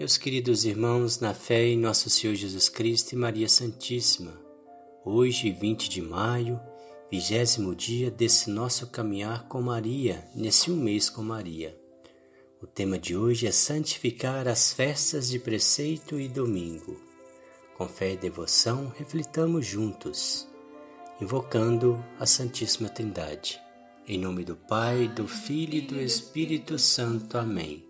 Meus queridos irmãos, na fé em nosso Senhor Jesus Cristo e Maria Santíssima, hoje, 20 de maio, vigésimo dia desse nosso caminhar com Maria, nesse um mês com Maria. O tema de hoje é santificar as festas de preceito e domingo. Com fé e devoção, reflitamos juntos, invocando a Santíssima Trindade. Em nome do Pai, do Filho e do Espírito Santo. Amém.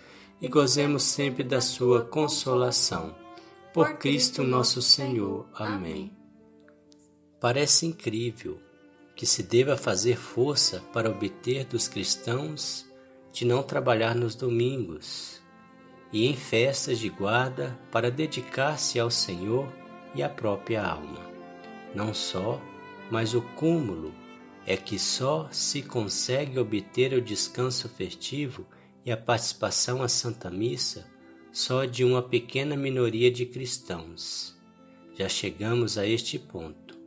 e gozemos sempre da sua consolação. Por Cristo nosso Senhor. Amém. Parece incrível que se deva fazer força para obter dos cristãos de não trabalhar nos domingos e em festas de guarda para dedicar-se ao Senhor e à própria alma. Não só, mas o cúmulo é que só se consegue obter o descanso festivo e a participação à Santa Missa só de uma pequena minoria de cristãos. Já chegamos a este ponto.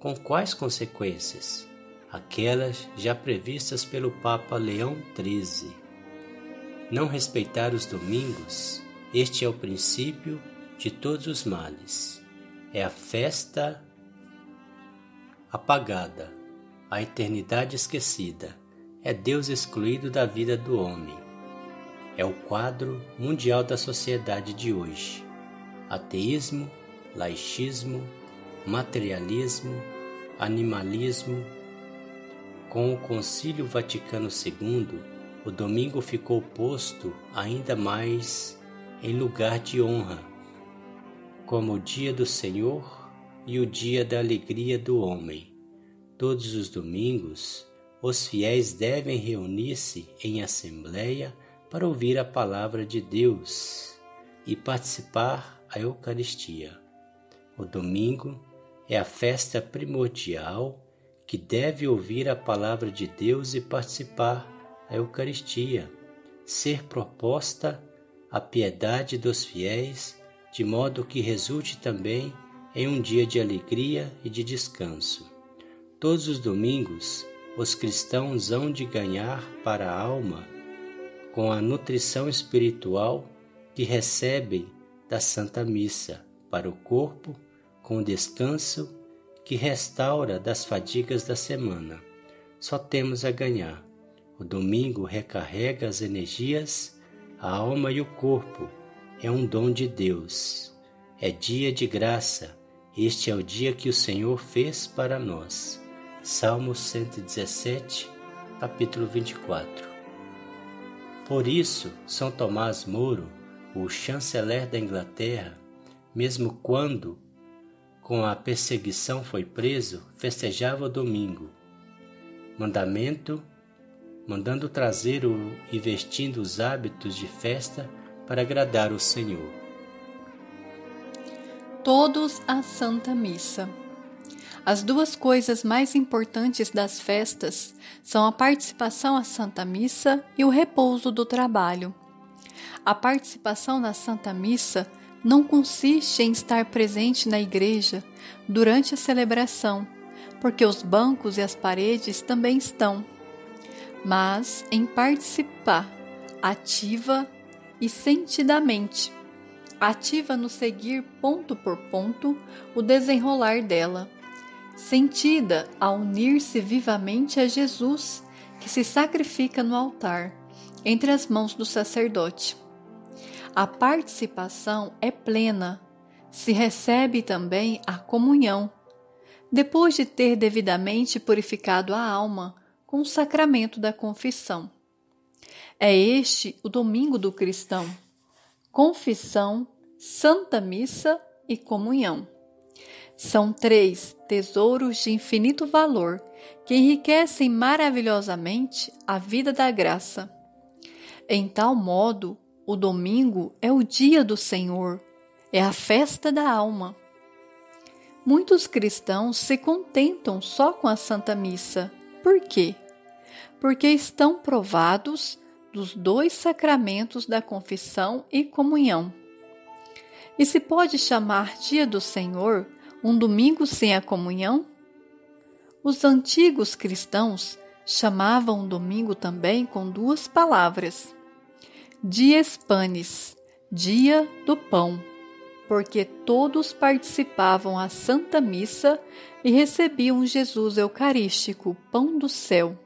Com quais consequências? Aquelas já previstas pelo Papa Leão XIII. Não respeitar os domingos, este é o princípio de todos os males. É a festa apagada, a eternidade esquecida, é Deus excluído da vida do homem é o quadro mundial da sociedade de hoje. Ateísmo, laichismo, materialismo, animalismo. Com o Concílio Vaticano II, o domingo ficou posto ainda mais em lugar de honra, como o dia do Senhor e o dia da alegria do homem. Todos os domingos, os fiéis devem reunir-se em assembleia para ouvir a palavra de Deus e participar a Eucaristia. O domingo é a festa primordial que deve ouvir a palavra de Deus e participar a Eucaristia, ser proposta a piedade dos fiéis, de modo que resulte também em um dia de alegria e de descanso. Todos os domingos, os cristãos hão de ganhar para a alma com a nutrição espiritual que recebem da Santa Missa para o corpo, com o descanso que restaura das fadigas da semana. Só temos a ganhar. O domingo recarrega as energias, a alma e o corpo. É um dom de Deus. É dia de graça. Este é o dia que o Senhor fez para nós. Salmo 117, capítulo 24. Por isso, São Tomás Moro, o chanceler da Inglaterra, mesmo quando com a perseguição foi preso, festejava o domingo. Mandamento, mandando trazer o, e vestindo os hábitos de festa para agradar o Senhor. Todos à Santa Missa. As duas coisas mais importantes das festas são a participação à Santa Missa e o repouso do trabalho. A participação na Santa Missa não consiste em estar presente na igreja durante a celebração, porque os bancos e as paredes também estão, mas em participar ativa e sentidamente. Ativa no seguir ponto por ponto o desenrolar dela sentida a unir-se vivamente a Jesus, que se sacrifica no altar, entre as mãos do sacerdote. A participação é plena, se recebe também a comunhão, depois de ter devidamente purificado a alma com o sacramento da confissão. É este o domingo do cristão: confissão, santa missa e comunhão. São três tesouros de infinito valor que enriquecem maravilhosamente a vida da graça. Em tal modo, o domingo é o dia do Senhor, é a festa da alma. Muitos cristãos se contentam só com a Santa Missa. Por quê? Porque estão provados dos dois sacramentos da confissão e comunhão. E se pode chamar Dia do Senhor um domingo sem a comunhão? Os antigos cristãos chamavam o domingo também com duas palavras: Dies Panis, dia do pão, porque todos participavam à Santa Missa e recebiam Jesus Eucarístico, pão do céu.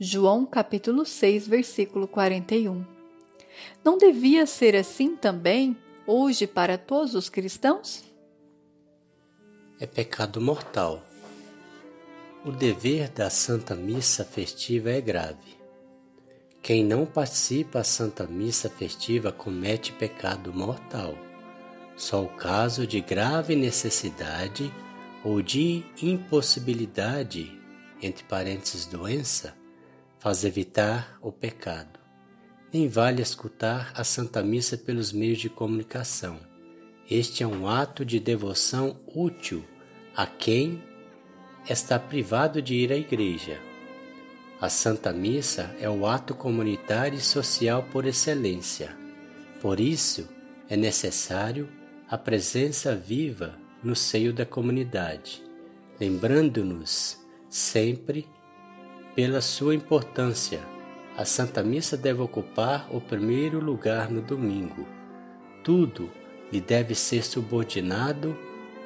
João capítulo 6, versículo 41. Não devia ser assim também hoje para todos os cristãos? É pecado mortal. O dever da Santa Missa festiva é grave. Quem não participa da Santa Missa festiva comete pecado mortal. Só o caso de grave necessidade ou de impossibilidade, entre parênteses doença, faz evitar o pecado nem vale escutar a Santa Missa pelos meios de comunicação. Este é um ato de devoção útil a quem está privado de ir à igreja. A Santa Missa é o ato comunitário e social por excelência. Por isso, é necessário a presença viva no seio da comunidade, lembrando-nos sempre pela sua importância a Santa Missa deve ocupar o primeiro lugar no domingo. Tudo lhe deve ser subordinado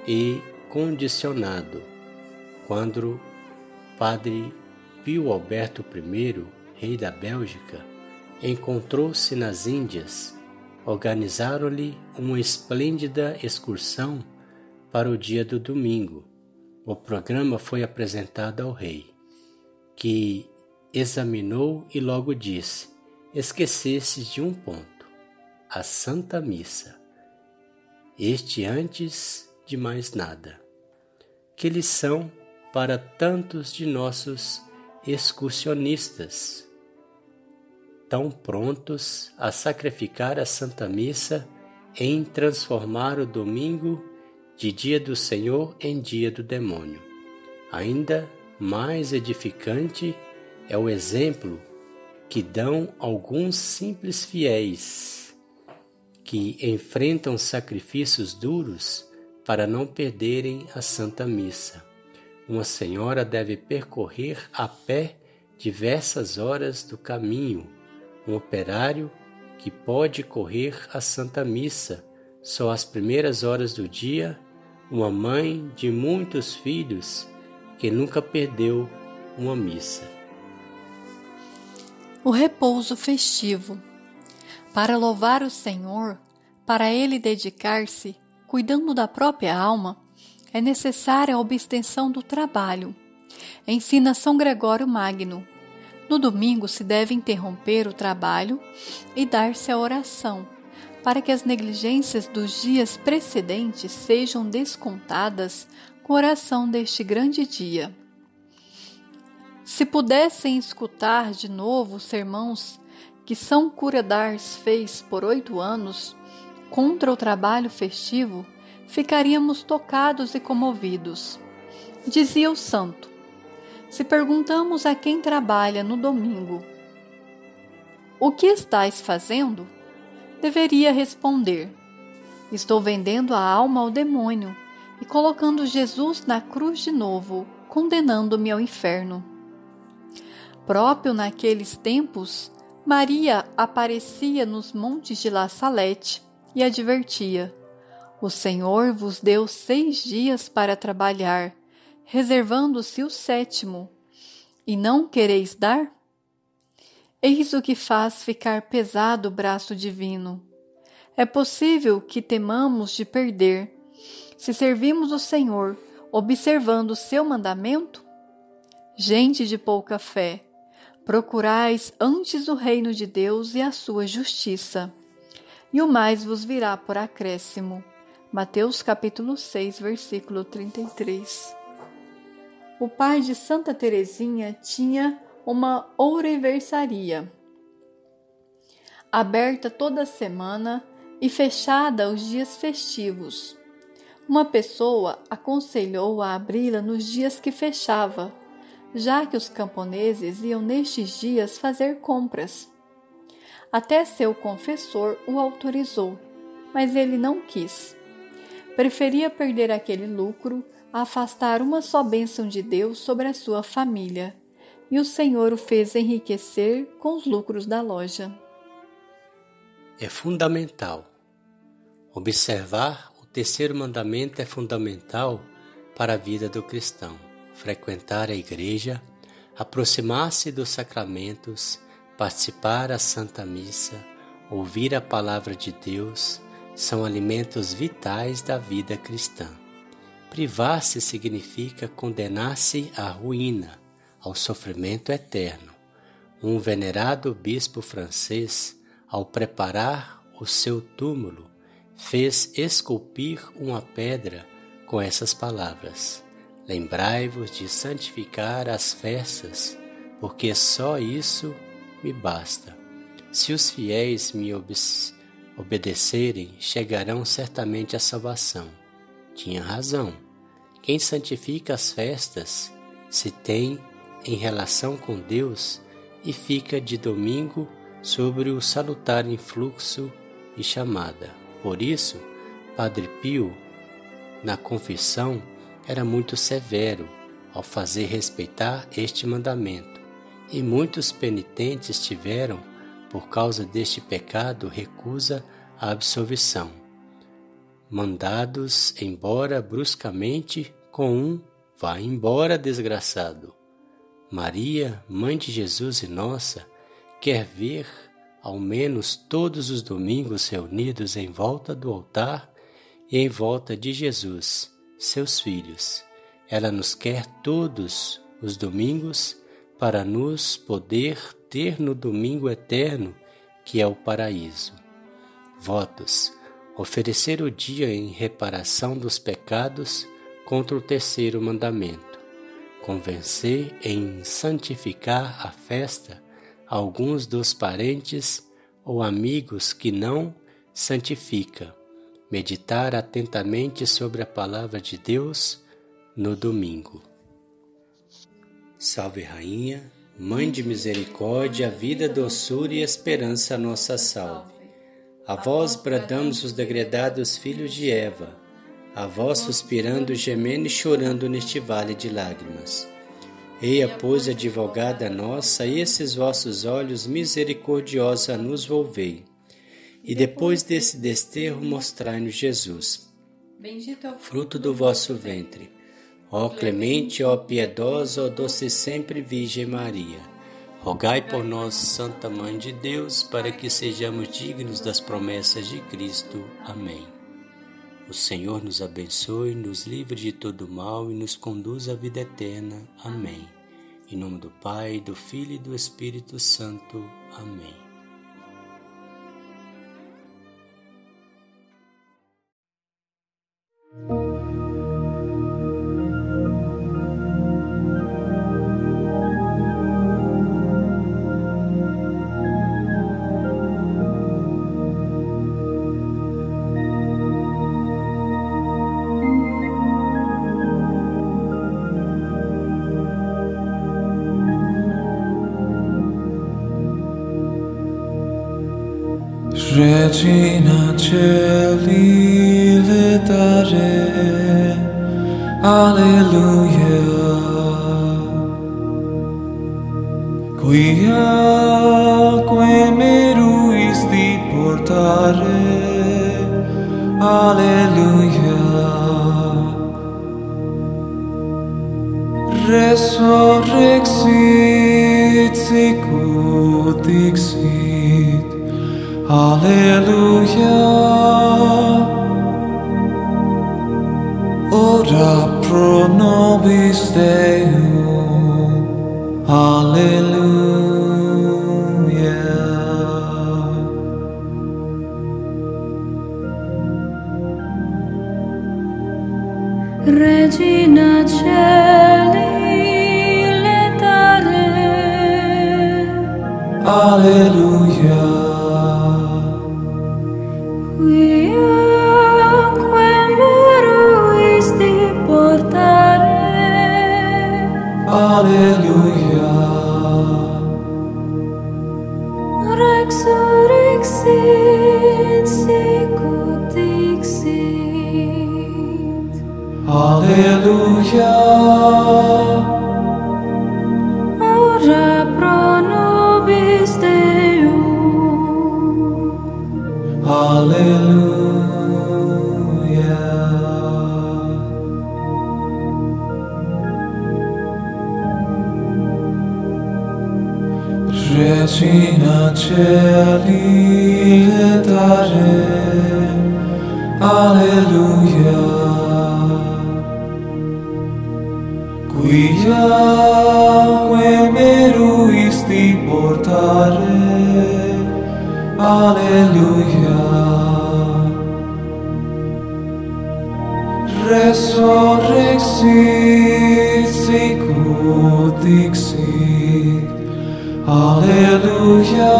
e condicionado. Quando Padre Pio Alberto I, rei da Bélgica, encontrou-se nas Índias, organizaram-lhe uma esplêndida excursão para o dia do domingo. O programa foi apresentado ao rei, que examinou e logo disse: Esquecesses de um ponto, a Santa Missa. Este antes de mais nada. Que lição para tantos de nossos excursionistas, tão prontos a sacrificar a Santa Missa em transformar o domingo de dia do Senhor em dia do demônio. Ainda mais edificante é o exemplo que dão alguns simples fiéis que enfrentam sacrifícios duros para não perderem a Santa Missa. Uma senhora deve percorrer a pé diversas horas do caminho. Um operário que pode correr a Santa Missa só as primeiras horas do dia. Uma mãe de muitos filhos que nunca perdeu uma missa o repouso festivo. Para louvar o Senhor, para ele dedicar-se, cuidando da própria alma, é necessária a abstenção do trabalho. Ensina São Gregório Magno. No domingo se deve interromper o trabalho e dar-se à oração, para que as negligências dos dias precedentes sejam descontadas com a oração deste grande dia. Se pudessem escutar de novo os sermãos que São Curadars fez por oito anos contra o trabalho festivo, ficaríamos tocados e comovidos. Dizia o santo: Se perguntamos a quem trabalha no domingo, o que estás fazendo? Deveria responder: Estou vendendo a alma ao demônio e colocando Jesus na cruz de novo, condenando-me ao inferno. Próprio naqueles tempos, Maria aparecia nos montes de La Salette e advertia: O Senhor vos deu seis dias para trabalhar, reservando-se o sétimo, e não quereis dar? Eis o que faz ficar pesado o braço divino. É possível que temamos de perder, se servimos o Senhor, observando o seu mandamento? Gente de pouca fé, Procurais antes o reino de Deus e a sua justiça, e o mais vos virá por acréscimo. Mateus capítulo 6, versículo 33. O pai de Santa Teresinha tinha uma ouriversaria aberta toda semana e fechada os dias festivos. Uma pessoa aconselhou a abri-la nos dias que fechava, já que os camponeses iam nestes dias fazer compras. Até seu confessor o autorizou, mas ele não quis. Preferia perder aquele lucro a afastar uma só bênção de Deus sobre a sua família, e o Senhor o fez enriquecer com os lucros da loja. É fundamental observar o terceiro mandamento é fundamental para a vida do cristão. Frequentar a igreja, aproximar-se dos sacramentos, participar da Santa Missa, ouvir a palavra de Deus são alimentos vitais da vida cristã. Privar-se significa condenar-se à ruína, ao sofrimento eterno. Um venerado bispo francês, ao preparar o seu túmulo, fez esculpir uma pedra com essas palavras: Lembrai-vos de santificar as festas, porque só isso me basta. Se os fiéis me obedecerem, chegarão certamente à salvação. Tinha razão. Quem santifica as festas se tem em relação com Deus e fica de domingo sobre o salutar influxo e chamada. Por isso, Padre Pio, na confissão, era muito severo ao fazer respeitar este mandamento, e muitos penitentes tiveram, por causa deste pecado, recusa à absolvição, mandados embora bruscamente com um Vá embora, desgraçado. Maria, mãe de Jesus e nossa, quer ver ao menos todos os domingos reunidos em volta do altar e em volta de Jesus, seus filhos. Ela nos quer todos os domingos para nos poder ter no domingo eterno, que é o paraíso. Votos: oferecer o dia em reparação dos pecados contra o terceiro mandamento, convencer em santificar a festa alguns dos parentes ou amigos que não santifica, meditar atentamente sobre a palavra de Deus no domingo. Salve Rainha, Mãe de misericórdia, vida, doçura e esperança, nossa salve. A vós bradamos os degredados filhos de Eva, a vós suspirando, gemendo e chorando neste vale de lágrimas. Eia, pois, advogada nossa, esses vossos olhos misericordiosa nos volvei. E depois desse desterro mostrai-nos Jesus, é fruto do vosso ventre. Ó clemente, ó piedosa, ó doce sempre Virgem Maria. Rogai por nós, Santa Mãe de Deus, para que sejamos dignos das promessas de Cristo. Amém. O Senhor nos abençoe, nos livre de todo mal e nos conduz à vida eterna. Amém. Em nome do Pai, do Filho e do Espírito Santo. Amém. Regina Celi letare Alleluia. Quia que me ruisti portare Alleluia. Resurrexit sicut dixit Alleluia. Ora pro nobis Deum. Alleluia. Alleluia. Rex rexit sicut dixit. Alleluia. vicina cieli letare alleluia Quia iaque meruisti portare. Alleluia resurrexit sicut dixit Alleluia.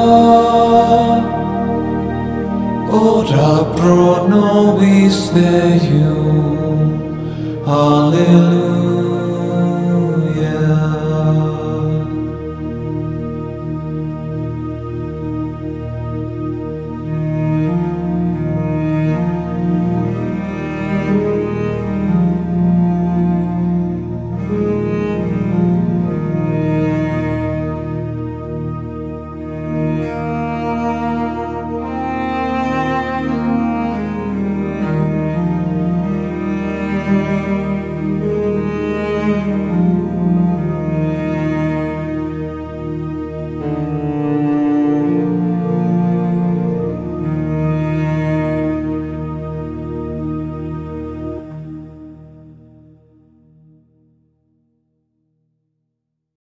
Ora pro nobis Deum. Alleluia.